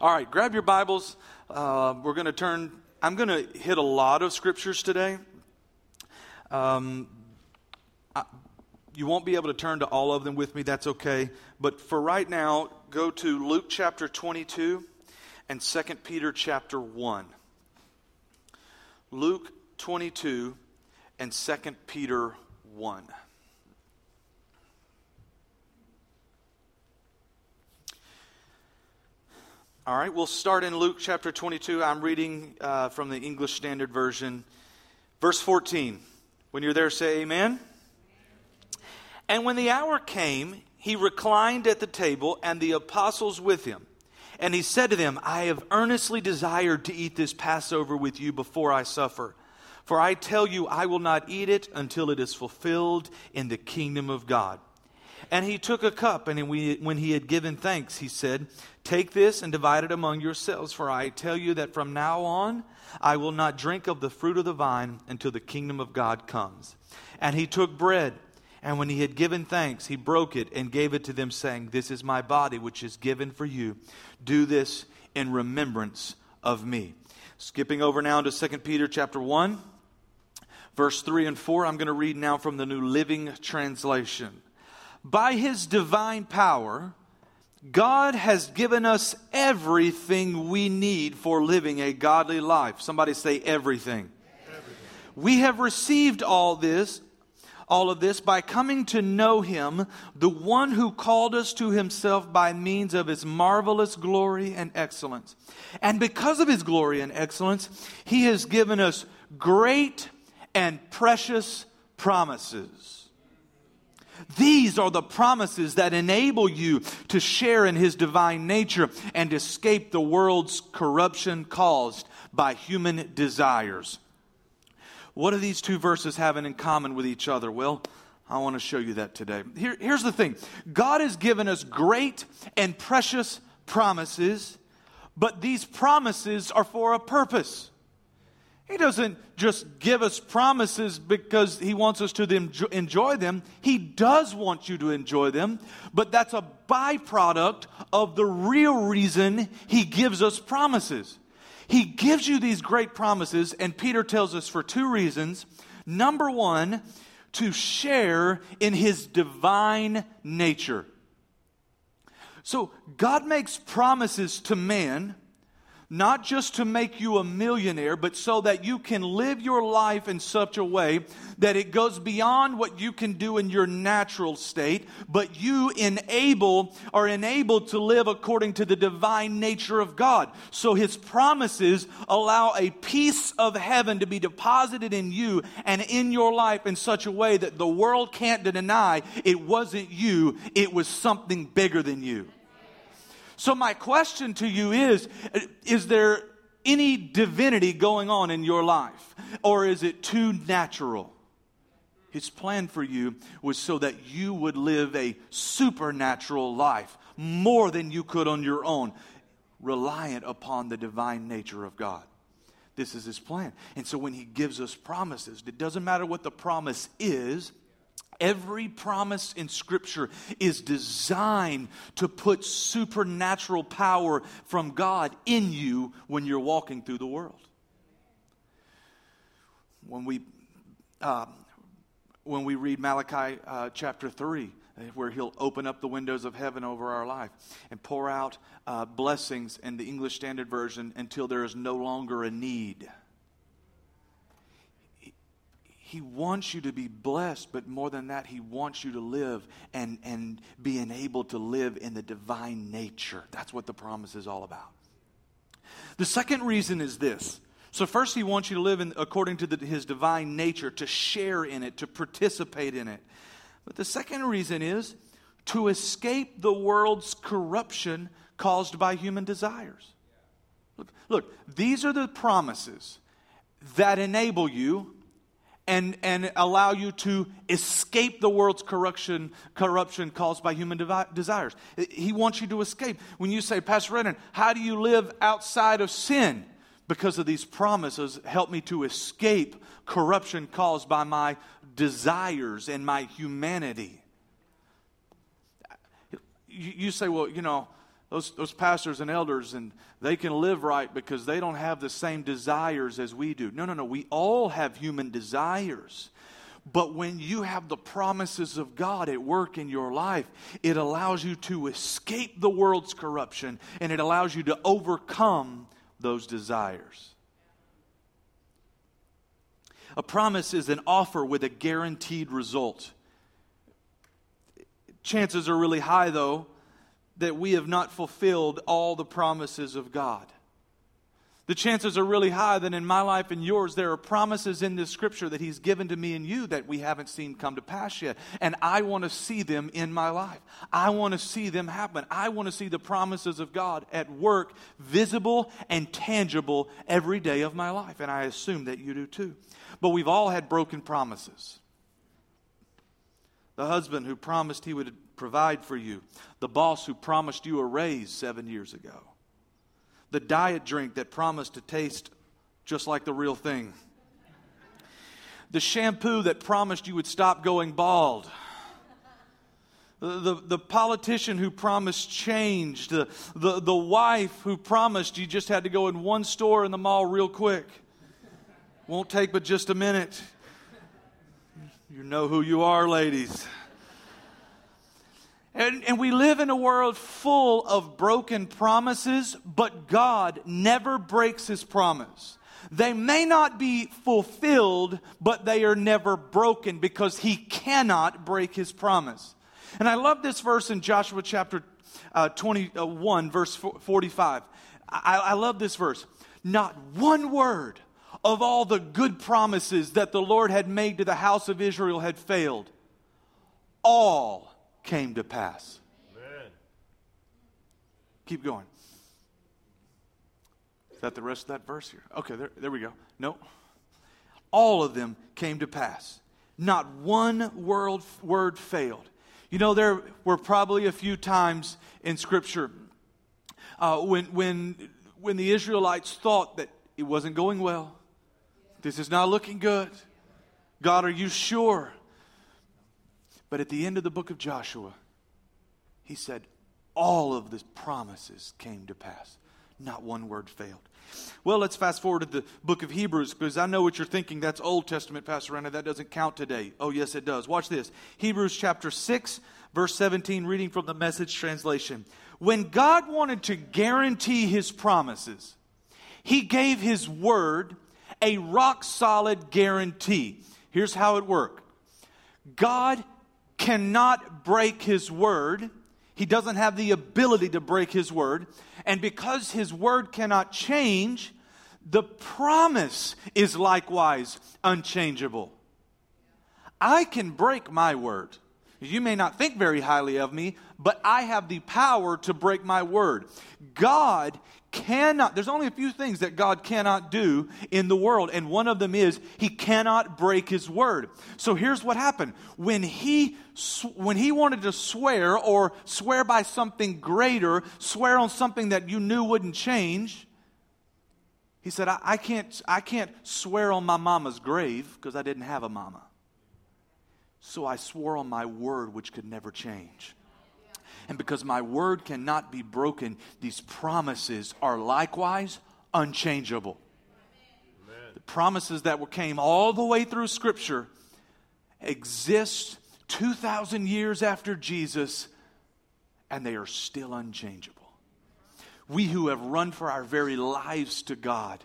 All right, grab your Bibles. Uh, we're going to turn, I'm going to hit a lot of scriptures today. Um, I, you won't be able to turn to all of them with me, that's okay. But for right now, go to Luke chapter 22 and 2 Peter chapter 1. Luke 22 and 2 Peter 1. All right, we'll start in Luke chapter 22. I'm reading uh, from the English Standard Version. Verse 14. When you're there, say amen. And when the hour came, he reclined at the table, and the apostles with him. And he said to them, I have earnestly desired to eat this Passover with you before I suffer. For I tell you, I will not eat it until it is fulfilled in the kingdom of God. And he took a cup, and when he had given thanks, he said, Take this and divide it among yourselves, for I tell you that from now on I will not drink of the fruit of the vine until the kingdom of God comes. And he took bread, and when he had given thanks, he broke it and gave it to them, saying, This is my body, which is given for you. Do this in remembrance of me. Skipping over now to 2 Peter chapter 1, verse 3 and 4. I'm going to read now from the New Living Translation. By his divine power, God has given us everything we need for living a godly life. Somebody say everything. everything. We have received all this, all of this by coming to know him, the one who called us to himself by means of his marvelous glory and excellence. And because of his glory and excellence, he has given us great and precious promises these are the promises that enable you to share in his divine nature and escape the world's corruption caused by human desires. What do these two verses have in common with each other? Well, I want to show you that today. Here, here's the thing God has given us great and precious promises, but these promises are for a purpose. He doesn't just give us promises because he wants us to enjoy them. He does want you to enjoy them, but that's a byproduct of the real reason he gives us promises. He gives you these great promises, and Peter tells us for two reasons. Number one, to share in his divine nature. So God makes promises to man not just to make you a millionaire, but so that you can live your life in such a way that it goes beyond what you can do in your natural state, but you enable are enabled to live according to the divine nature of God. So his promises allow a piece of heaven to be deposited in you and in your life in such a way that the world can't deny it wasn't you, it was something bigger than you. So, my question to you is Is there any divinity going on in your life? Or is it too natural? His plan for you was so that you would live a supernatural life, more than you could on your own, reliant upon the divine nature of God. This is his plan. And so when he gives us promises, it doesn't matter what the promise is, Every promise in Scripture is designed to put supernatural power from God in you when you're walking through the world. When we, uh, when we read Malachi uh, chapter 3, where he'll open up the windows of heaven over our life and pour out uh, blessings in the English Standard Version until there is no longer a need. He wants you to be blessed, but more than that, He wants you to live and, and be enabled to live in the divine nature. That's what the promise is all about. The second reason is this. So, first, He wants you to live in, according to the, His divine nature, to share in it, to participate in it. But the second reason is to escape the world's corruption caused by human desires. Look, look these are the promises that enable you and, and allow you to escape the world's corruption, corruption caused by human devi- desires. He wants you to escape. When you say, Pastor Brennan, how do you live outside of sin? Because of these promises, help me to escape corruption caused by my desires and my humanity. You, you say, well, you know, those, those pastors and elders, and they can live right because they don't have the same desires as we do. No, no, no. We all have human desires. But when you have the promises of God at work in your life, it allows you to escape the world's corruption and it allows you to overcome those desires. A promise is an offer with a guaranteed result. Chances are really high, though, that we have not fulfilled all the promises of God. The chances are really high that in my life and yours, there are promises in this scripture that He's given to me and you that we haven't seen come to pass yet. And I want to see them in my life. I want to see them happen. I want to see the promises of God at work, visible and tangible every day of my life. And I assume that you do too. But we've all had broken promises. The husband who promised he would provide for you, the boss who promised you a raise seven years ago, the diet drink that promised to taste just like the real thing, the shampoo that promised you would stop going bald. The, the, politician who promised change, the, the, the wife who promised you just had to go in one store in the mall real quick. Won't take but just a minute. You know who you are, ladies. And, and, we live in a world full of broken promises, but God never breaks his promise. They may not be fulfilled, but they are never broken because he cannot break his promise. And I love this verse in Joshua chapter uh, 21, verse 45. I, I love this verse. Not one word of all the good promises that the Lord had made to the house of Israel had failed. All came to pass. Amen. Keep going. Is that the rest of that verse here? Okay, there, there we go. No. All of them came to pass. Not one word, word failed. You know, there were probably a few times in Scripture uh, when, when, when the Israelites thought that it wasn't going well. This is not looking good. God, are you sure? But at the end of the book of Joshua, he said, all of the promises came to pass. Not one word failed. Well, let's fast forward to the book of Hebrews because I know what you're thinking. That's Old Testament, Pastor Rena. That doesn't count today. Oh, yes, it does. Watch this Hebrews chapter 6, verse 17, reading from the message translation. When God wanted to guarantee his promises, he gave his word a rock solid guarantee. Here's how it worked God cannot break his word. He doesn't have the ability to break his word. And because his word cannot change, the promise is likewise unchangeable. I can break my word. You may not think very highly of me, but I have the power to break my word. God cannot, there's only a few things that God cannot do in the world, and one of them is he cannot break his word. So here's what happened. When he, when he wanted to swear or swear by something greater, swear on something that you knew wouldn't change, he said, I, I can't, I can't swear on my mama's grave because I didn't have a mama. So I swore on my word, which could never change. And because my word cannot be broken, these promises are likewise unchangeable. Amen. The promises that came all the way through Scripture exist 2,000 years after Jesus, and they are still unchangeable. We who have run for our very lives to God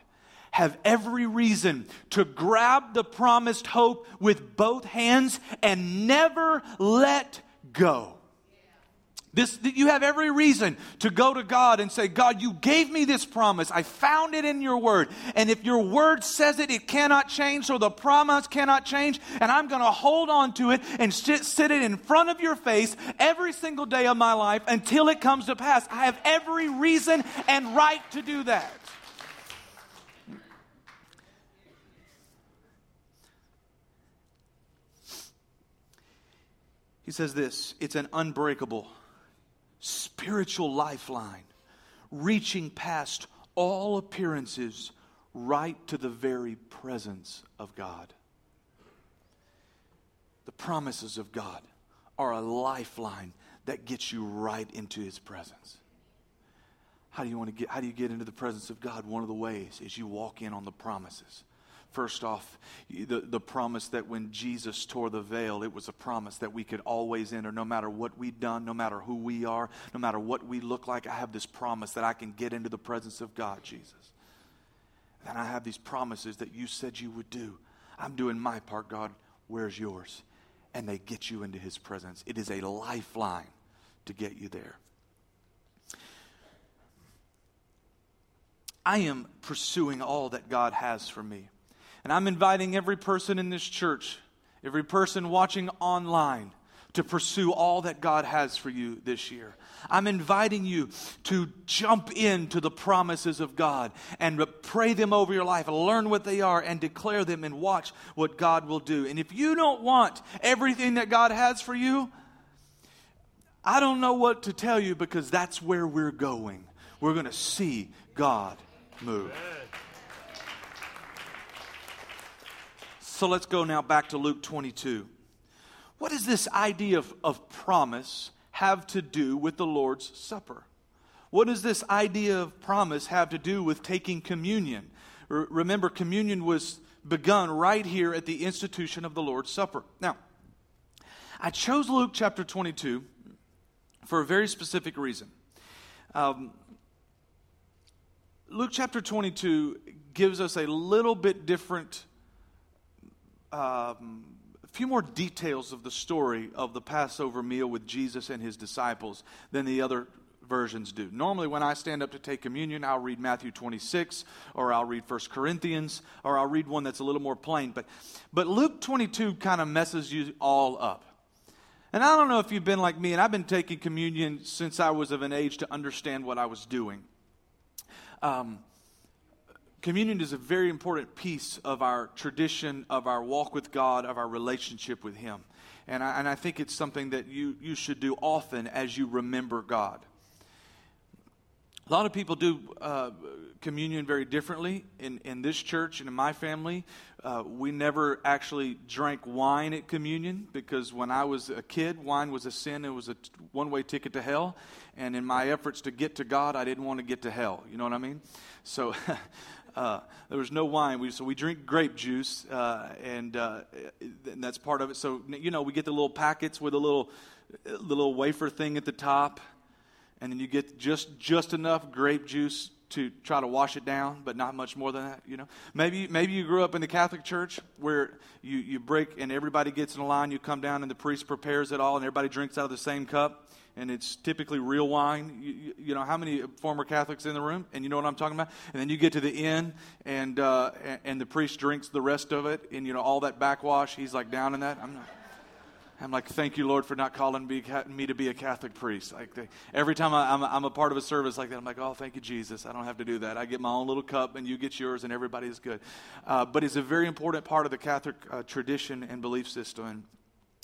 have every reason to grab the promised hope with both hands and never let go. This, you have every reason to go to God and say, God, you gave me this promise. I found it in your word. And if your word says it, it cannot change, so the promise cannot change. And I'm going to hold on to it and sit, sit it in front of your face every single day of my life until it comes to pass. I have every reason and right to do that. He says this it's an unbreakable spiritual lifeline, reaching past all appearances right to the very presence of God. The promises of God are a lifeline that gets you right into His presence. How do you want to get how do you get into the presence of God? One of the ways is you walk in on the promises. First off, the, the promise that when Jesus tore the veil, it was a promise that we could always enter, no matter what we've done, no matter who we are, no matter what we look like. I have this promise that I can get into the presence of God, Jesus. And I have these promises that you said you would do. I'm doing my part, God. Where's yours? And they get you into his presence. It is a lifeline to get you there. I am pursuing all that God has for me. And I'm inviting every person in this church, every person watching online, to pursue all that God has for you this year. I'm inviting you to jump into the promises of God and pray them over your life, learn what they are, and declare them and watch what God will do. And if you don't want everything that God has for you, I don't know what to tell you because that's where we're going. We're going to see God move. So let's go now back to Luke 22. What does this idea of, of promise have to do with the Lord's Supper? What does this idea of promise have to do with taking communion? R- remember, communion was begun right here at the institution of the Lord's Supper. Now, I chose Luke chapter 22 for a very specific reason. Um, Luke chapter 22 gives us a little bit different um, a few more details of the story of the Passover meal with Jesus and his disciples than the other versions do. Normally, when I stand up to take communion, I'll read Matthew 26, or I'll read 1 Corinthians, or I'll read one that's a little more plain. But, but Luke 22 kind of messes you all up. And I don't know if you've been like me, and I've been taking communion since I was of an age to understand what I was doing. Um, Communion is a very important piece of our tradition, of our walk with God, of our relationship with Him. And I, and I think it's something that you, you should do often as you remember God. A lot of people do uh, communion very differently. In, in this church and in my family, uh, we never actually drank wine at communion because when I was a kid, wine was a sin. It was a one way ticket to hell. And in my efforts to get to God, I didn't want to get to hell. You know what I mean? So Uh, there was no wine. We, so we drink grape juice, uh, and, uh, and, that's part of it. So, you know, we get the little packets with a little, little wafer thing at the top, and then you get just, just enough grape juice to try to wash it down, but not much more than that, you know. Maybe, maybe you grew up in the Catholic Church where you, you break and everybody gets in a line, you come down and the priest prepares it all and everybody drinks out of the same cup and it's typically real wine. You, you, know, how many former Catholics in the room? And you know what I'm talking about? And then you get to the end, and, uh, and the priest drinks the rest of it, and, you know, all that backwash, he's like down in that. I'm not. I'm like, thank you, Lord, for not calling me, me to be a Catholic priest. Like every time I, am I'm a part of a service like that, I'm like, oh, thank you, Jesus. I don't have to do that. I get my own little cup, and you get yours, and everybody is good. Uh, but it's a very important part of the Catholic uh, tradition and belief system. And,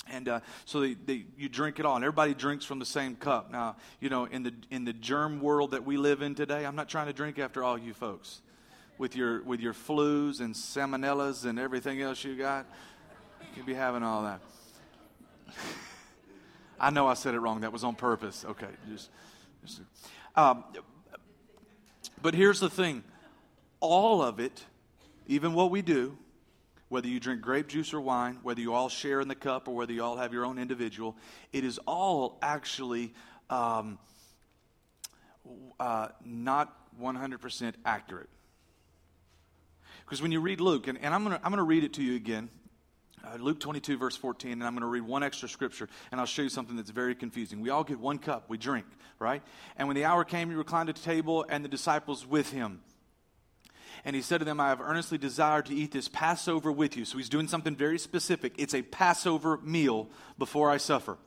and uh, so they, they, you drink it all, and everybody drinks from the same cup. Now, you know, in the in the germ world that we live in today, I'm not trying to drink after all you folks, with your with your flus and salmonellas and everything else you got. You be having all that. I know I said it wrong. That was on purpose. Okay, just. just um, but here's the thing: all of it, even what we do, whether you drink grape juice or wine, whether you all share in the cup or whether you all have your own individual, it is all actually um, uh, not 100% accurate. Because when you read Luke, and, and I'm going I'm going to read it to you again, uh, Luke 22, verse 14, and I'm going to read one extra scripture, and I'll show you something that's very confusing. We all get one cup, we drink, right? And when the hour came, he reclined at the table, and the disciples with him. And he said to them, I have earnestly desired to eat this Passover with you. So he's doing something very specific. It's a Passover meal before I suffer.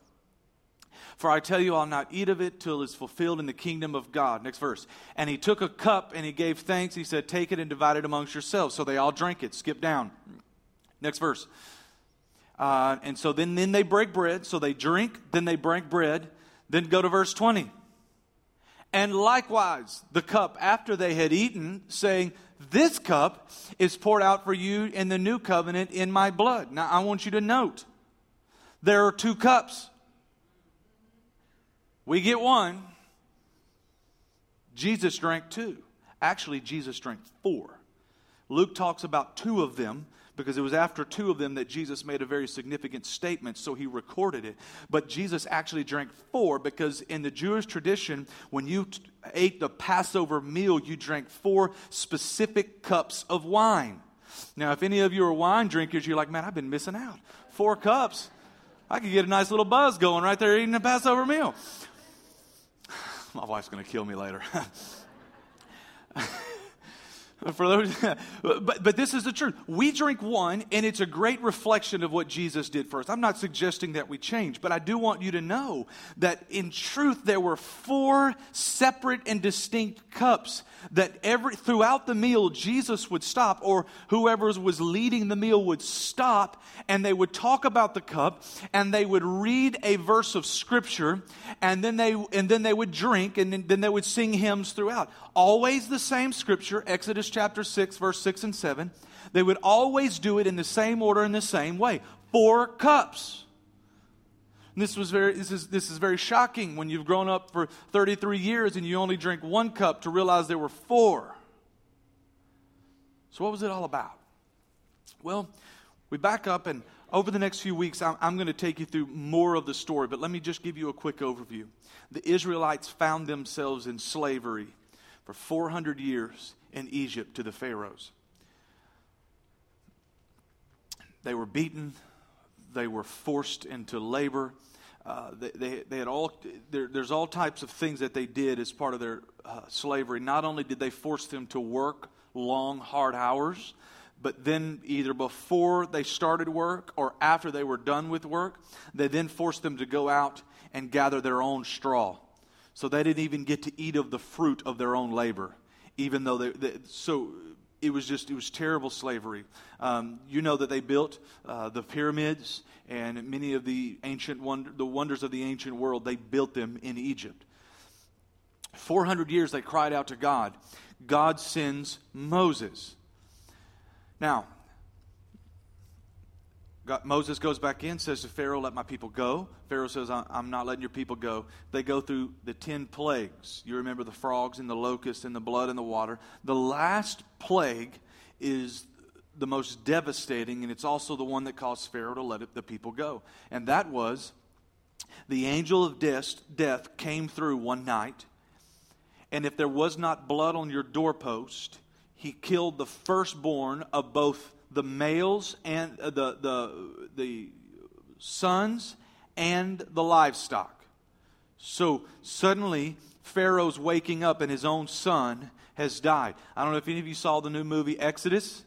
For I tell you, I'll not eat of it till it's fulfilled in the kingdom of God. Next verse. And he took a cup and he gave thanks. He said, Take it and divide it amongst yourselves. So they all drank it. Skip down. Next verse. Uh, and so then, then they break bread. So they drink, then they break bread. Then go to verse 20. And likewise, the cup after they had eaten, saying, This cup is poured out for you in the new covenant in my blood. Now, I want you to note there are two cups. We get one, Jesus drank two. Actually, Jesus drank four. Luke talks about two of them because it was after two of them that Jesus made a very significant statement, so he recorded it. But Jesus actually drank four because in the Jewish tradition, when you t- ate the Passover meal, you drank four specific cups of wine. Now, if any of you are wine drinkers, you're like, man, I've been missing out. Four cups. I could get a nice little buzz going right there eating a Passover meal. My wife's going to kill me later. For those, but, but this is the truth. We drink one, and it's a great reflection of what Jesus did for us. I'm not suggesting that we change, but I do want you to know that in truth, there were four separate and distinct cups that every throughout the meal Jesus would stop, or whoever was leading the meal would stop, and they would talk about the cup, and they would read a verse of scripture, and then they and then they would drink, and then, then they would sing hymns throughout. Always the same scripture, Exodus chapter 6, verse 6 and 7. They would always do it in the same order in the same way. Four cups. And this was very this is this is very shocking when you've grown up for 33 years and you only drink one cup to realize there were four. So what was it all about? Well, we back up and over the next few weeks, I'm, I'm, going to take you through more of the story, but let me just give you a quick overview. The Israelites found themselves in slavery for 400 years in Egypt to the Pharaohs. They were beaten, they were forced into labor. Uh, they, they, they, had all there, there's all types of things that they did as part of their uh, slavery. Not only did they force them to work long, hard hours, but then either before they started work or after they were done with work, they then forced them to go out and gather their own straw. So they didn't even get to eat of the fruit of their own labor, even though they, they so it was just it was terrible slavery. Um, you know that they built uh, the pyramids and many of the ancient wonder, the wonders of the ancient world. They built them in Egypt. Four hundred years they cried out to God. God sends Moses. Now, God, Moses goes back in, says to Pharaoh, Let my people go. Pharaoh says, I'm not letting your people go. They go through the 10 plagues. You remember the frogs and the locusts and the blood and the water. The last plague is the most devastating, and it's also the one that caused Pharaoh to let the people go. And that was the angel of death, death came through one night, and if there was not blood on your doorpost, he killed the firstborn of both the males and uh, the, the, the sons and the livestock. So suddenly, Pharaoh's waking up and his own son has died. I don't know if any of you saw the new movie Exodus.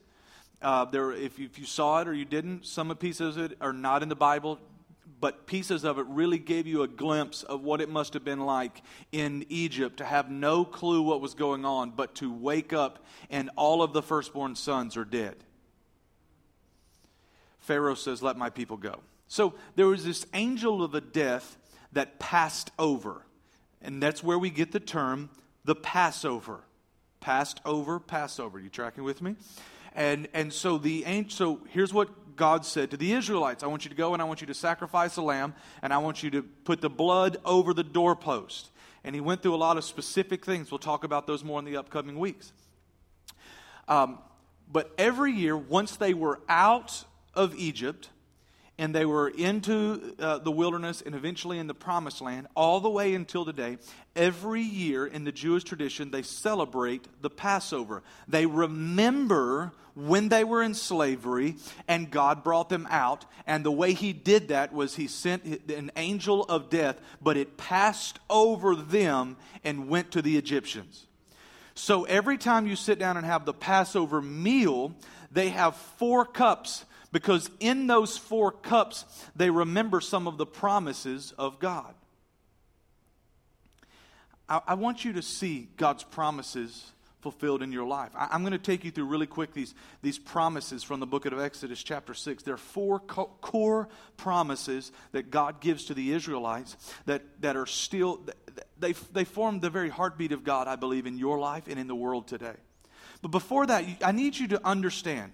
Uh, there, if you, if you saw it or you didn't, some pieces of it are not in the Bible, but pieces of it really gave you a glimpse of what it must have been like in Egypt to have no clue what was going on, but to wake up and all of the firstborn sons are dead. Pharaoh says, Let my people go. So there was this angel of the death that passed over. And that's where we get the term the Passover. Passed over, Passover. You tracking with me? And, and so the so here's what God said to the Israelites I want you to go and I want you to sacrifice a lamb and I want you to put the blood over the doorpost. And he went through a lot of specific things. We'll talk about those more in the upcoming weeks. Um, but every year, once they were out of Egypt, and they were into uh, the wilderness and eventually in the promised land all the way until today. Every year in the Jewish tradition, they celebrate the Passover. They remember when they were in slavery and God brought them out. And the way He did that was He sent an angel of death, but it passed over them and went to the Egyptians. So every time you sit down and have the Passover meal, they have four cups because in those four cups, they remember some of the promises of God. I, I want you to see God's promises fulfilled in your life. I, am going to take you through really quick these, these promises from the book of Exodus, chapter 6. There are four co- core promises that God gives to the Israelites that, that are still, they, they form the very heartbeat of God, I believe, in your life and in the world today. But before that, I need you to understand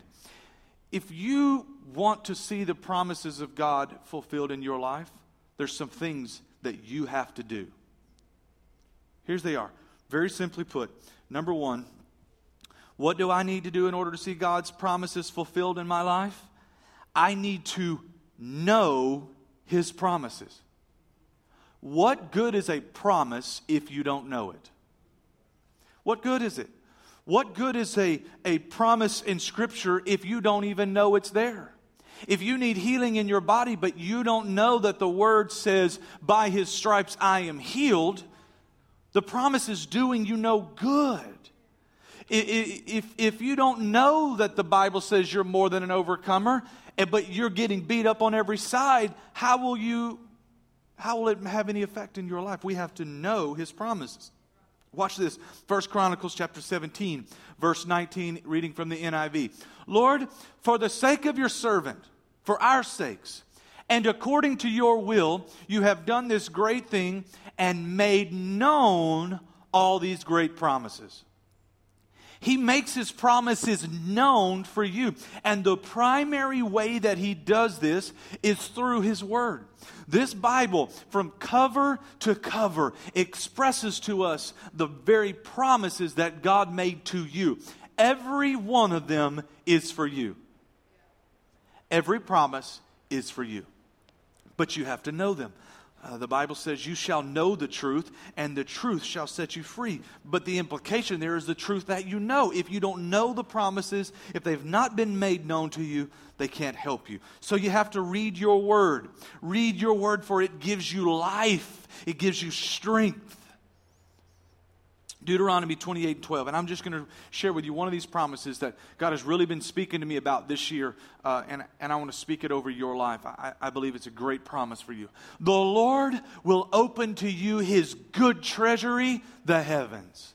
if you want to see the promises of God fulfilled in your life, there's some things that you have to do. Here's they are. Very simply put, number one, what do I need to do in order to see God's promises fulfilled in my life? I need to know His promises. What good is a promise if you don't know it? What good is it? What good is a, a promise in Scripture if you don't even know it's there? If you need healing in your body, but you don't know that the Word says, By His stripes I am healed, the promise is doing you no good. If, if you don't know that the Bible says you're more than an overcomer, but you're getting beat up on every side, how will you how will it have any effect in your life? We have to know his promises. Watch this. First Chronicles chapter 17, verse 19, reading from the NIV. Lord, for the sake of your servant, for our sakes, and according to your will, you have done this great thing and made known all these great promises. He makes his promises known for you. And the primary way that he does this is through his word. This Bible, from cover to cover, expresses to us the very promises that God made to you. Every one of them is for you. Every promise is for you. But you have to know them. Uh, the Bible says, You shall know the truth, and the truth shall set you free. But the implication there is the truth that you know. If you don't know the promises, if they've not been made known to you, they can't help you. So you have to read your word. Read your word, for it gives you life, it gives you strength. Deuteronomy 28 and 12. And I'm just going to share with you one of these promises that God has really been speaking to me about this year, uh, and, and I want to speak it over your life. I, I believe it's a great promise for you. The Lord will open to you his good treasury, the heavens,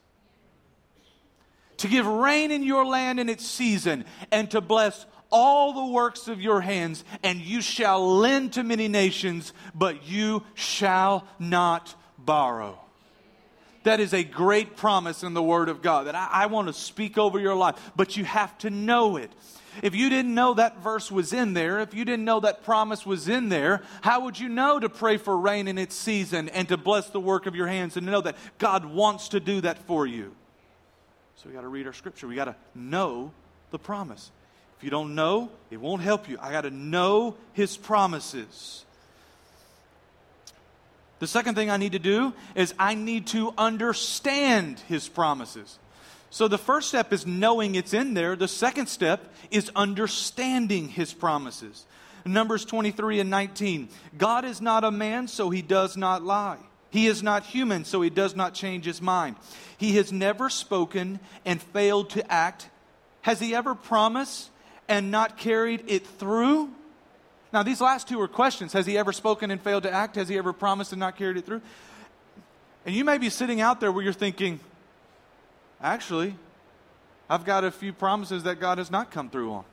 to give rain in your land in its season, and to bless all the works of your hands, and you shall lend to many nations, but you shall not borrow. That is a great promise in the Word of God that I, I want to speak over your life, but you have to know it. If you didn't know that verse was in there, if you didn't know that promise was in there, how would you know to pray for rain in its season and to bless the work of your hands and to know that God wants to do that for you? So we got to read our scripture. We got to know the promise. If you don't know, it won't help you. I got to know his promises. The second thing I need to do is I need to understand his promises. So the first step is knowing it's in there. The second step is understanding his promises. Numbers 23 and 19. God is not a man, so he does not lie. He is not human, so he does not change his mind. He has never spoken and failed to act. Has he ever promised and not carried it through? Now, these last two are questions. Has he ever spoken and failed to act? Has he ever promised and not carried it through? And you may be sitting out there where you're thinking, actually, I've got a few promises that God has not come through on.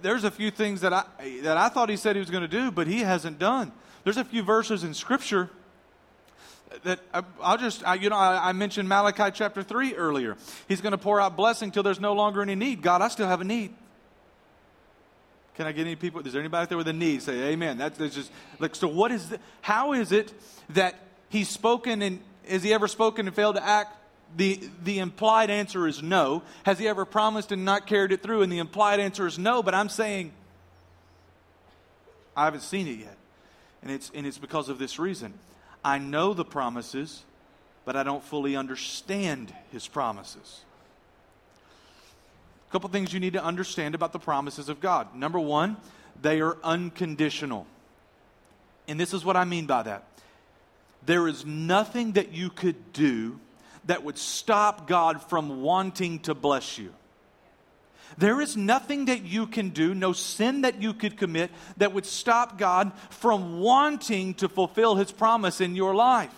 There's a few things that I, that I thought he said he was going to do, but he hasn't done. There's a few verses in Scripture that uh, I'll just, I, you know, I, I, mentioned Malachi chapter 3 earlier. He's going to pour out blessing till there's no longer any need. God, I still have a need. Can I get any people? Is there anybody out there with a need? Say amen. That's, that's just like, so what is, the, how is it that he's spoken and, has he ever spoken and failed to act? The, the implied answer is no. Has he ever promised and not carried it through? And the implied answer is no, but I'm saying I haven't seen it yet. And it's, and it's because of this reason. I know the promises, but I don't fully understand his promises couple things you need to understand about the promises of God. Number one, they are unconditional. And this is what I mean by that. There is nothing that you could do that would stop God from wanting to bless you. There is nothing that you can do, no sin that you could commit that would stop God from wanting to fulfill His promise in your life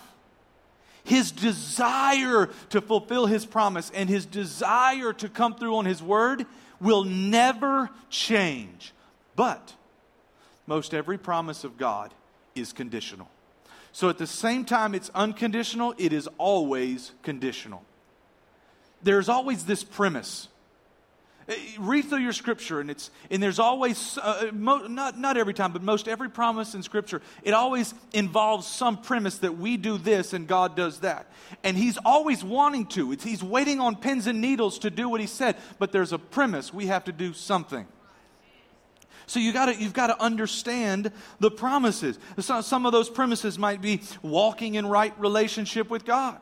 his desire to fulfill his promise and his desire to come through on his word will never change. But most every promise of God is conditional. So at the same time it's unconditional, it is always conditional. There's always this premise. Uh, read through your scripture, and, it's, and there's always, uh, mo- not, not every time, but most every promise in scripture, it always involves some premise that we do this and God does that. And He's always wanting to. It's, he's waiting on pins and needles to do what He said, but there's a premise. We have to do something. So you gotta, you've got to understand the promises. Some of those premises might be walking in right relationship with God.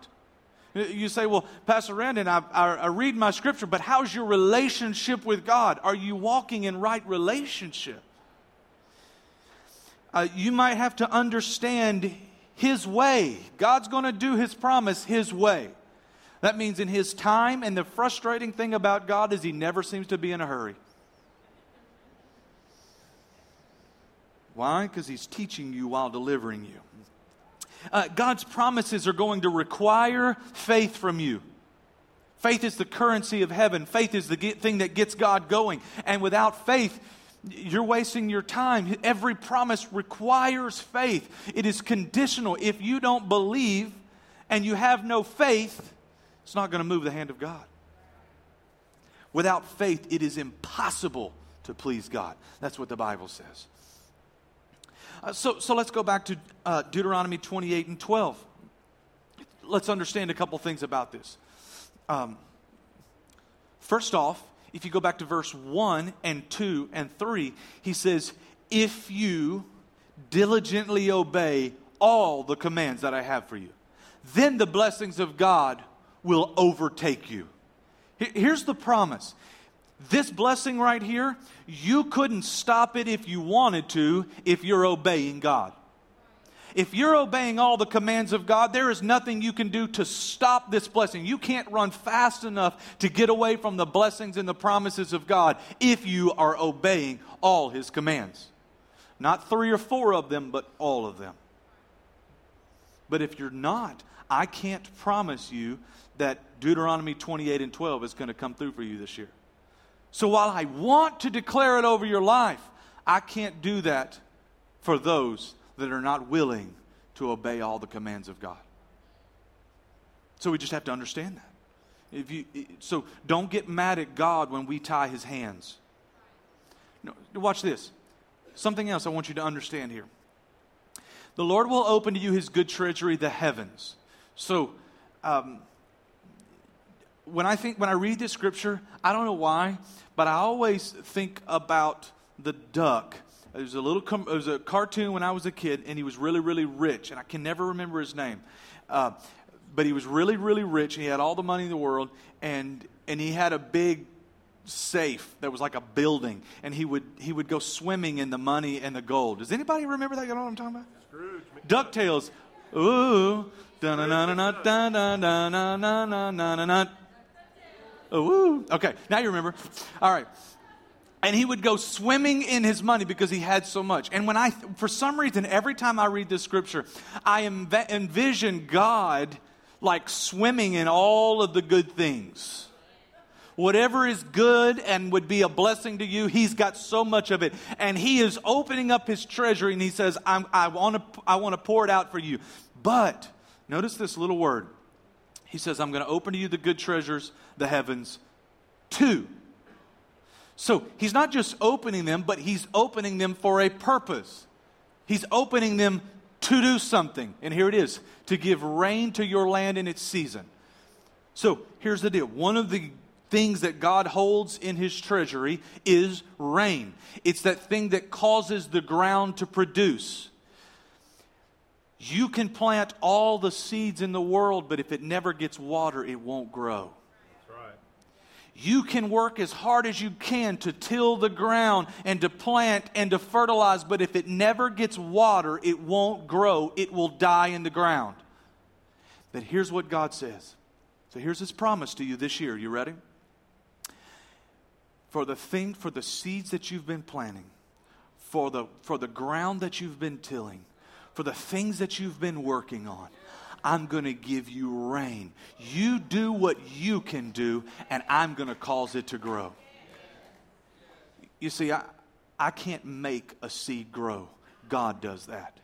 You say, well, Pastor Randon, I, I, I, read my scripture, but how's your relationship with God? Are you walking in right relationship? Uh, you might have to understand His way. God's going to do His promise His way. That means in His time, and the frustrating thing about God is He never seems to be in a hurry. Why? Because He's teaching you while delivering you. Uh, God's promises are going to require faith from you. Faith is the currency of heaven. Faith is the thing that gets God going. And without faith, you're wasting your time. Every promise requires faith, it is conditional. If you don't believe and you have no faith, it's not going to move the hand of God. Without faith, it is impossible to please God. That's what the Bible says. Uh, so, so let's go back to uh, Deuteronomy 28 and 12. Let's understand a couple things about this. Um, first off, if you go back to verse 1 and 2 and 3, he says, If you diligently obey all the commands that I have for you, then the blessings of God will overtake you. Here's the promise this blessing right here, you couldn't stop it if you wanted to if you're obeying God. If you're obeying all the commands of God, there is nothing you can do to stop this blessing. You can't run fast enough to get away from the blessings and the promises of God if you are obeying all His commands. Not three or four of them, but all of them. But if you're not, I can't promise you that Deuteronomy 28 and 12 is going to come through for you this year. So while I want to declare it over your life, I can't do that for those that are not willing to obey all the commands of God. So we just have to understand that. If you, so don't get mad at God when we tie his hands. No, watch this. Something else I want you to understand here. The Lord will open to you his good treasury, the heavens. So, um, when I think when I read this scripture, I don't know why, but I always think about the duck. There was a little com- was a cartoon when I was a kid, and he was really really rich, and I can never remember his name. Uh, but he was really really rich, and he had all the money in the world, and and he had a big safe that was like a building, and he would he would go swimming in the money and the gold. Does anybody remember that? You know what I'm talking about? Scrooge. Ducktales. Ooh. Da na na na na na na na na na na na. Oh, okay, now you remember. All right. And he would go swimming in his money because he had so much. And when I, for some reason, every time I read this scripture, I envision God like swimming in all of the good things. Whatever is good and would be a blessing to you, he's got so much of it. And he is opening up his treasury and he says, i want to I want to pour it out for you. But notice this little word he says, I'm going to open to you the good treasures, the heavens, too. So he's not just opening them, but he's opening them for a purpose. He's opening them to do something. And here it is to give rain to your land in its season. So here's the deal one of the things that God holds in his treasury is rain. It's that thing that causes the ground to produce. You can plant all the seeds in the world, but if it never gets water, it won't grow. You can work as hard as you can to till the ground and to plant and to fertilize, but if it never gets water, it won't grow. It will die in the ground. But here's what God says. So here's his promise to you this year. You ready? For the thing, for the seeds that you've been planting, for the, for the ground that you've been tilling, for the things that you've been working on. I'm going to give you rain. You do what you can do, and I'm going to cause it to grow. You see, I, I can't make a seed grow. God does that.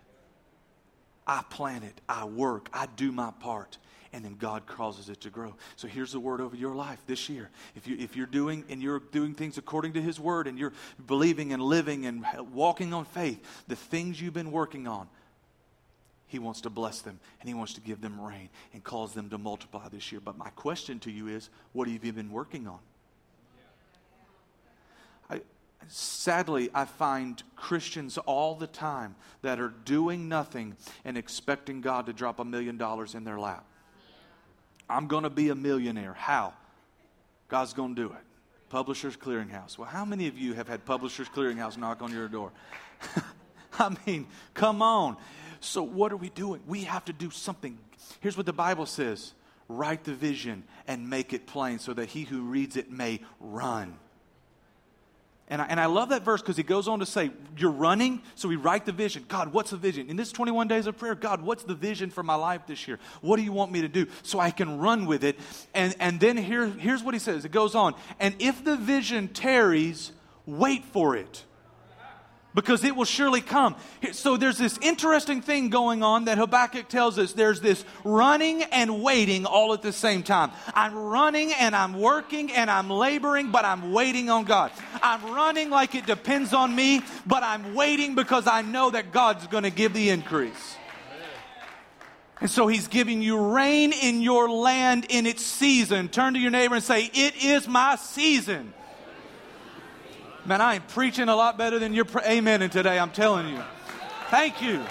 I plant it, I work, I do my part, and then God causes it to grow. So here's the word over your life this year. If, you, if you're doing and you're doing things according to His word and you're believing and living and walking on faith, the things you've been working on, He wants to bless them and He wants to give them rain and cause them to multiply this year. But my question to you is what have you been working on? I, sadly, I find Christians all the time that are doing nothing and expecting God to drop a million dollars in their lap. I'm going to be a millionaire. How? God's going to do it. Publishers Clearinghouse. Well, how many of you have had Publishers Clearinghouse knock on your door? I mean, come on. So, what are we doing? We have to do something. Here's what the Bible says write the vision and make it plain so that he who reads it may run. And I, and I love that verse because he goes on to say, You're running, so we write the vision. God, what's the vision? In this 21 days of prayer, God, what's the vision for my life this year? What do you want me to do? So I can run with it. And, and then here, here's what he says it goes on, and if the vision tarries, wait for it because it will surely come. So there's this interesting thing going on that Habakkuk tells us. There's this running and waiting all at the same time. I'm running and I'm working and I'm laboring, but I'm waiting on God. I'm running like it depends on me, but I'm waiting because I know that God's going to give the increase. And so he's giving you rain in your land in its season. Turn to your neighbor and say, It is my season. Man, I am preaching a lot better than you're pre- amen in today, I'm telling you. Thank you.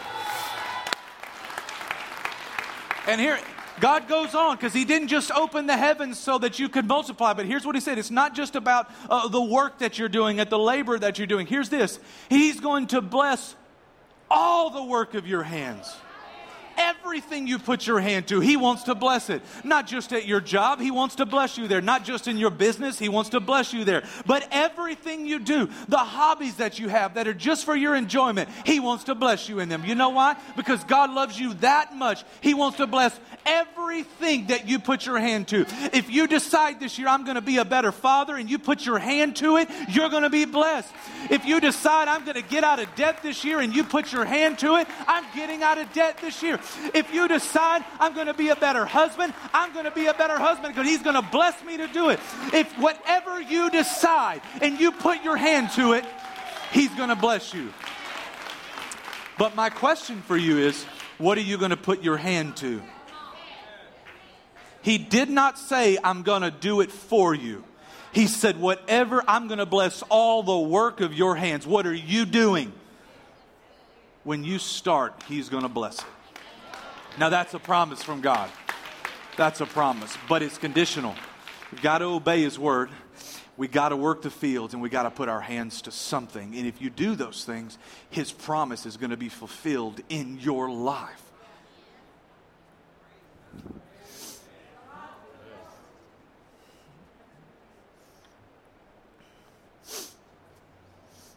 And here, God goes on because He didn't just open the heavens so that you could multiply, but here's what He said it's not just about uh, the work that you're doing, at the labor that you're doing. Here's this He's going to bless all the work of your hands. Everything you put your hand to, He wants to bless it. Not just at your job, He wants to bless you there. Not just in your business, He wants to bless you there. But everything you do, the hobbies that you have that are just for your enjoyment, He wants to bless you in them. You know why? Because God loves you that much. He wants to bless everything that you put your hand to. If you decide this year, I'm going to be a better father, and you put your hand to it, you're going to be blessed. If you decide, I'm going to get out of debt this year, and you put your hand to it, I'm getting out of debt this year. If you decide I'm going to be a better husband, I'm going to be a better husband because He's going to bless me to do it. If whatever you decide and you put your hand to it, He's going to bless you. But my question for you is what are you going to put your hand to? He did not say, I'm going to do it for you. He said, Whatever, I'm going to bless all the work of your hands. What are you doing? When you start, He's going to bless it. Now, that's a promise from God. That's a promise, but it's conditional. We've got to obey His word. We got to work the fields and we got to put our hands to something. And if you do those things, His promise is going to be fulfilled in your life.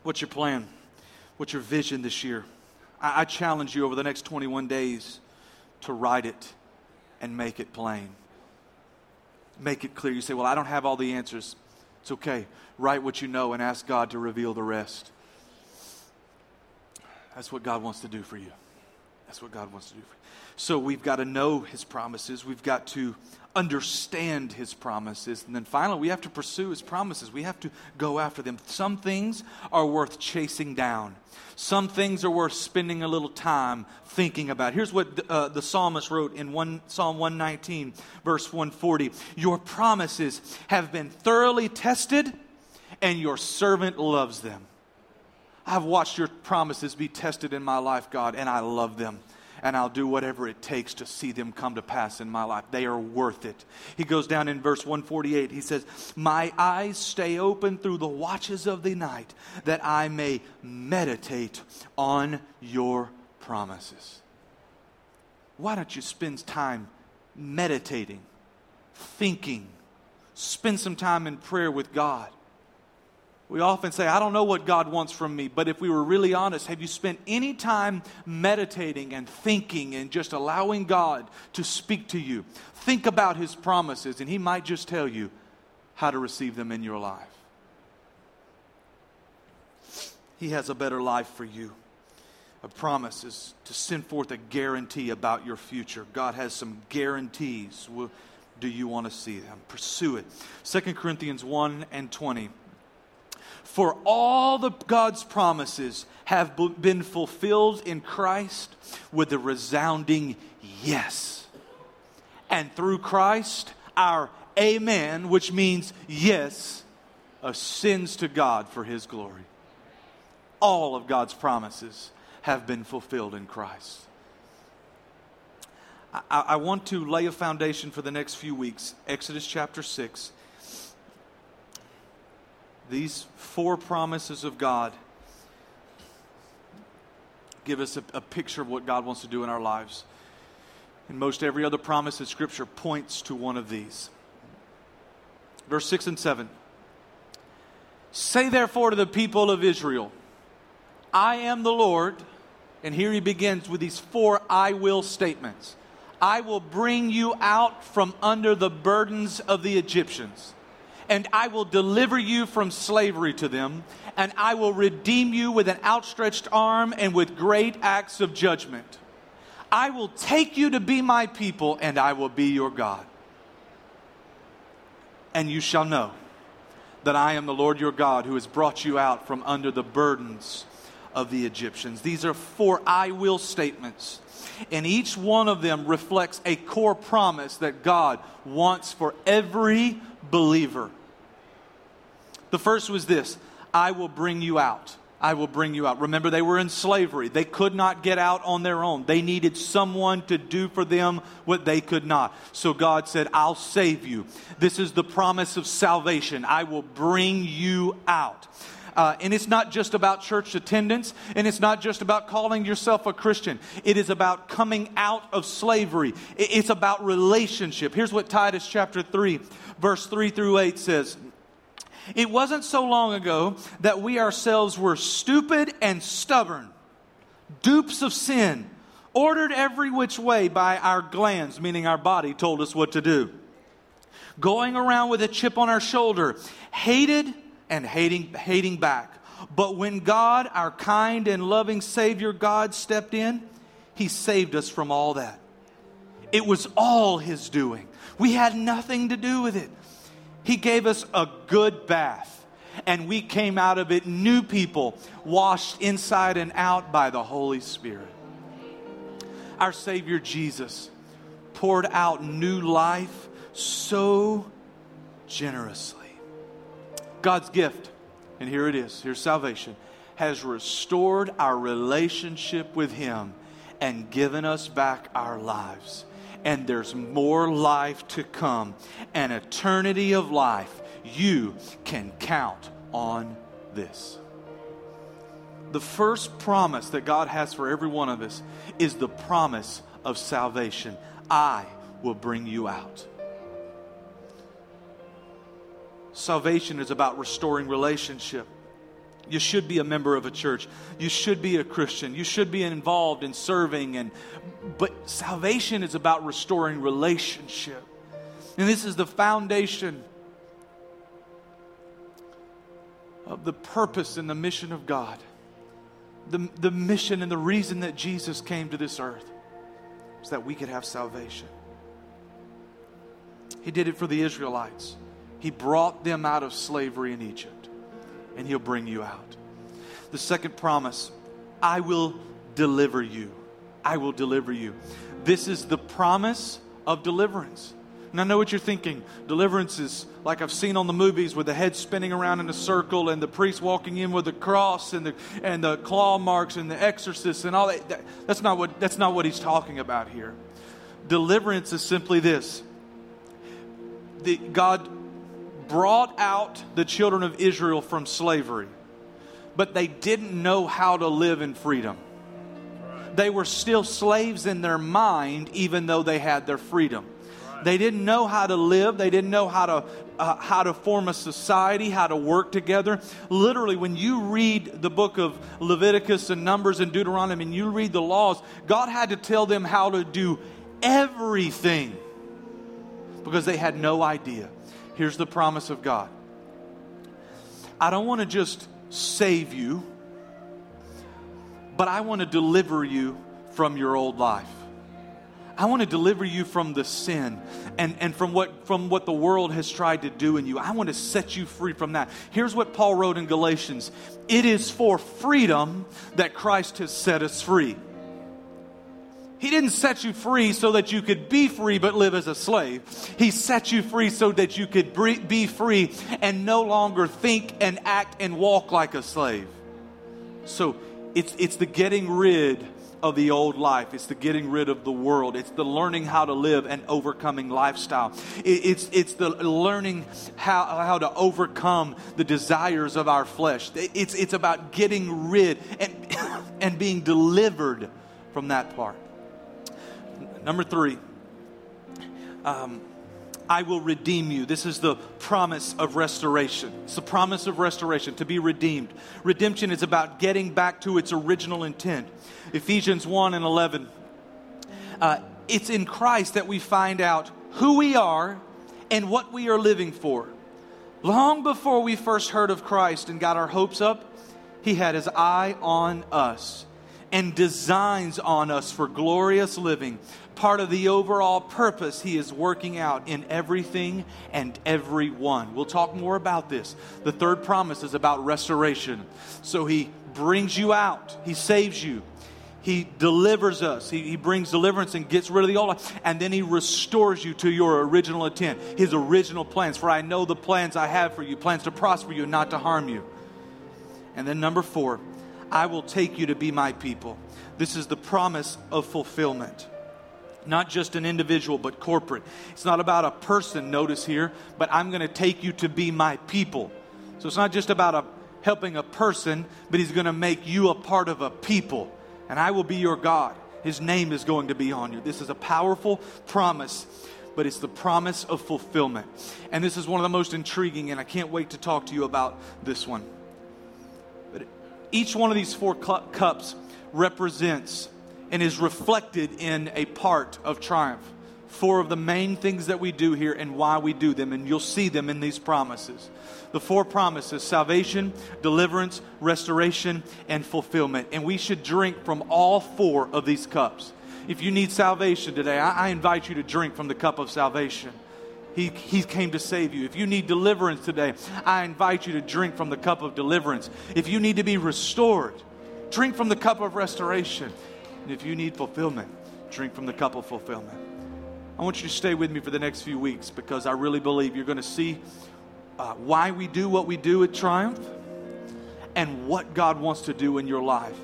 What's your plan? What's your vision this year? I, I challenge you over the next 21 days to write it and make it plain. Make it clear. You say, Well, I don't have all the answers. It's okay. Write what you know and ask God to reveal the rest. That's what God wants to do for you. That's what God wants to do for you. So we've got to know His promises. We've got to understand His promises. And then finally, we have to pursue His promises. We have to go after them. Some things are worth chasing down, some things are worth spending a little time thinking about. Here's what uh, the psalmist wrote in one, Psalm 119, verse 140 Your promises have been thoroughly tested, and your servant loves them. I've watched your promises be tested in my life, God, and I love them and I'll do whatever it takes to see them come to pass in my life. They are worth it. He goes down in verse 148. He says, My eyes stay open through the watches of the night that I may meditate on your promises. Why don't you spend time meditating, thinking, spend some time in prayer with God? We often say, I don't know what God wants from me. But if we were really honest, have you spent any time meditating and thinking and just allowing God to speak to you? Think about His promises, and He might just tell you how to receive them in your life. He has a better life for you. A promise is to send forth a guarantee about your future. God has some guarantees. Do you want to see them? Pursue it. 2 Corinthians 1 and 20. For all the God's promises have been fulfilled in Christ with a resounding yes. And through Christ, our amen, which means yes, ascends to God for his glory. All of God's promises have been fulfilled in Christ. I, I, want to lay a foundation for the next few weeks. Exodus chapter 6. These four promises of God give us a, a picture of what God wants to do in our lives. And most every other promise in Scripture points to one of these. Verse 6 and 7. Say therefore to the people of Israel, I am the Lord. And here he begins with these four I will statements. I will bring you out from under the burdens of the Egyptians, and I will deliver you from slavery to them, and I will redeem you with an outstretched arm and with great acts of judgment. I will take you to be my people, and I will be your God. And you shall know that I am the Lord your God who has brought you out from under the burdens of the Egyptians. These are four I will statements. And each one of them reflects a core promise that God wants for every believer. The first was this I will bring you out. I will bring you out. Remember, they were in slavery. They could not get out on their own. They needed someone to do for them what they could not. So God said, I'll save you. This is the promise of salvation. I will bring you out. Uh, and it's not just about church attendance, and it's not just about calling yourself a Christian. It is about coming out of slavery. It's about relationship. Here's what Titus chapter 3, verse 3 through 8 says. It wasn't so long ago that we ourselves were stupid and stubborn, dupes of sin, ordered every which way by our glands, meaning our body, told us what to do. Going around with a chip on our shoulder, hated and hating, hating back. But when God, our kind and loving Savior God, stepped in, He saved us from all that. It was all His doing. We had nothing to do with it. He gave us a good bath, and we came out of it new people, washed inside and out by the Holy Spirit. Our Savior Jesus poured out new life so generously. God's gift, and here it is here's salvation, has restored our relationship with Him and given us back our lives and there's more life to come, an eternity of life. You can count on this. The first promise that God has for every one of us is the promise of salvation. I will bring you out. Salvation is about restoring relationship. You should be a member of a church. You should be a Christian. You should be involved in serving and but salvation is about restoring relationship. And this is the foundation of the purpose and the mission of God. The, the mission and the reason that Jesus came to this earth is that we could have salvation. He did it for the Israelites. He brought them out of slavery in Egypt and he'll bring you out. The second promise I will deliver you. I will deliver you. This is the promise of deliverance. And I know what you're thinking. Deliverance is like I've seen on the movies with the head spinning around in a circle and the priest walking in with the cross and the, and the claw marks and the exorcist and all that. that. That's, not what, that's not what he's talking about here. Deliverance is simply this the, God brought out the children of Israel from slavery, but they didn't know how to live in freedom. They were still slaves in their mind, even though they had their freedom. They didn't know how to live. They didn't know how to uh, how to form a society, how to work together. Literally, when you read the book of Leviticus and Numbers and Deuteronomy, and you read the laws, God had to tell them how to do everything because they had no idea. Here's the promise of God I don't want to just save you, but I want to deliver you from your old life. I want to deliver you from the sin and, and from, what, from what the world has tried to do in you. I want to set you free from that. Here's what Paul wrote in Galatians It is for freedom that Christ has set us free. He didn't set you free so that you could be free but live as a slave. He set you free so that you could be free and no longer think and act and walk like a slave. So it's, it's the getting rid of the old life. It's the getting rid of the world. It's the learning how to live an overcoming lifestyle. It's, it's the learning how, how to overcome the desires of our flesh. It's, it's about getting rid and, and being delivered from that part. Number three, um, I will redeem you. This is the promise of restoration. It's the promise of restoration, to be redeemed. Redemption is about getting back to its original intent. Ephesians 1 and 11. Uh, it's in Christ that we find out who we are and what we are living for. Long before we first heard of Christ and got our hopes up, He had His eye on us and designs on us for glorious living part of the overall purpose He is working out in everything and everyone. We'll talk more about this. The third promise is about restoration. So He brings you out, He saves you. He delivers us. He, he brings deliverance and gets rid of the old. And then He restores you to your original intent, His original plans. For I know the plans I have for you plans to prosper you, not to harm you. And then, number four, I will take you to be my people. This is the promise of fulfillment not just an individual, but corporate. It's not about a person, notice here, but I'm going to take you to be my people. So it's not just about a, helping a person, but He's going to make you a part of a people. And I will be your God. His name is going to be on you. This is a powerful promise, but it's the promise of fulfillment. And this is one of the most intriguing, and I can't wait to talk to you about this one. But each one of these four cups represents and is reflected in a part of triumph. Four of the main things that we do here and why we do them, and you'll see them in these promises. The four promises salvation, deliverance, restoration, and fulfillment. And we should drink from all four of these cups. If you need salvation today, I, I invite you to drink from the cup of salvation. He, he came to save you. If you need deliverance today, I invite you to drink from the cup of deliverance. If you need to be restored, drink from the cup of restoration. And if you need fulfillment, drink from the cup of fulfillment. I want you to stay with me for the next few weeks because I really believe you're going to see uh, why we do what we do at Triumph and what God wants to do in your life.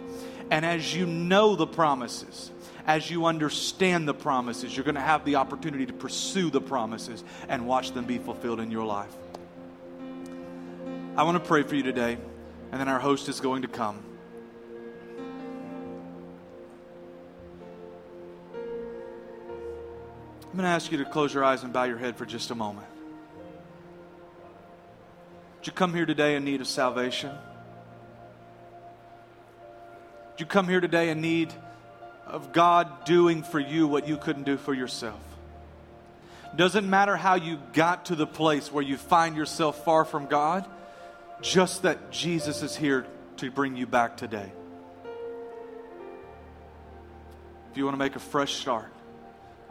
And as you know the promises, as you understand the promises, you're going to have the opportunity to pursue the promises and watch them be fulfilled in your life. I want to pray for you today, and then our host is going to come. I'm going to ask you to close your eyes and bow your head for just a moment. Did you come here today in need of salvation? Did you come here today in need of God doing for you what you couldn't do for yourself? Doesn't matter how you got to the place where you find yourself far from God, just that Jesus is here to bring you back today. If you want to make a fresh start,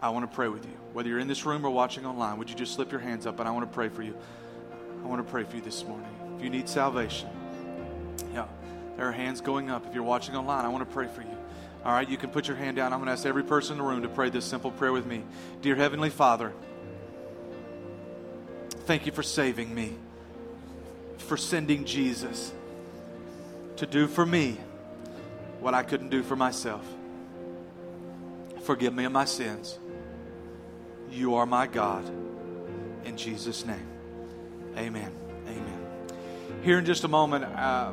I want to pray with you. Whether you're in this room or watching online, would you just slip your hands up and I want to pray for you? I want to pray for you this morning. If you need salvation, yeah, there are hands going up. If you're watching online, I want to pray for you. All right, you can put your hand down. I'm going to ask every person in the room to pray this simple prayer with me. Dear Heavenly Father, thank you for saving me, for sending Jesus to do for me what I couldn't do for myself. Forgive me of my sins. You are my God. In Jesus' name. Amen. Amen. Here in just a moment, uh,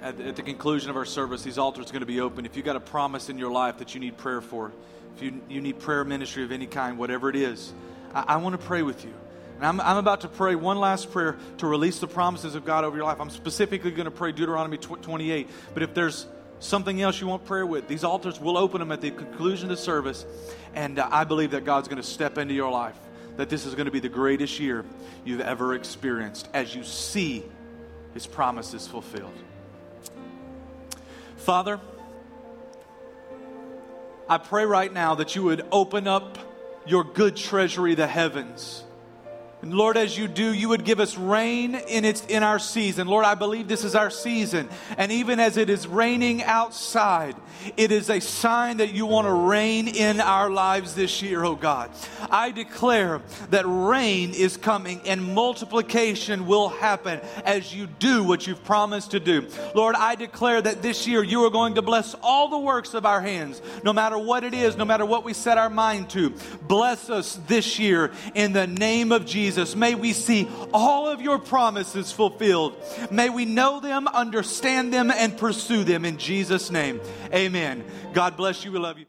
at, at, the conclusion of our service, these altars are going to be open. If you've got a promise in your life that you need prayer for, if you, you need prayer ministry of any kind, whatever it is, I, I want to pray with you. And I'm, I'm, about to pray one last prayer to release the promises of God over your life. I'm specifically going to pray Deuteronomy 28. But if there's something else you want prayer with, these altars, we'll open them at the conclusion of the service. And uh, I believe that God's going to step into your life, that this is going to be the greatest year you've ever experienced as you see his promises fulfilled. Father, I pray right now that you would open up your good treasury, the heavens and Lord, as you do, you would give us rain in its in our season. Lord, I believe this is our season. And even as it is raining outside, it is a sign that you want to rain in our lives this year, oh God. I declare that rain is coming and multiplication will happen as you do what you've promised to do. Lord, I declare that this year you are going to bless all the works of our hands, no matter what it is, no matter what we set our mind to. Bless us this year in the name of Jesus. Jesus, may we see all of your promises fulfilled. May we know them, understand them, and pursue them in Jesus' name. Amen. God bless you. We love you.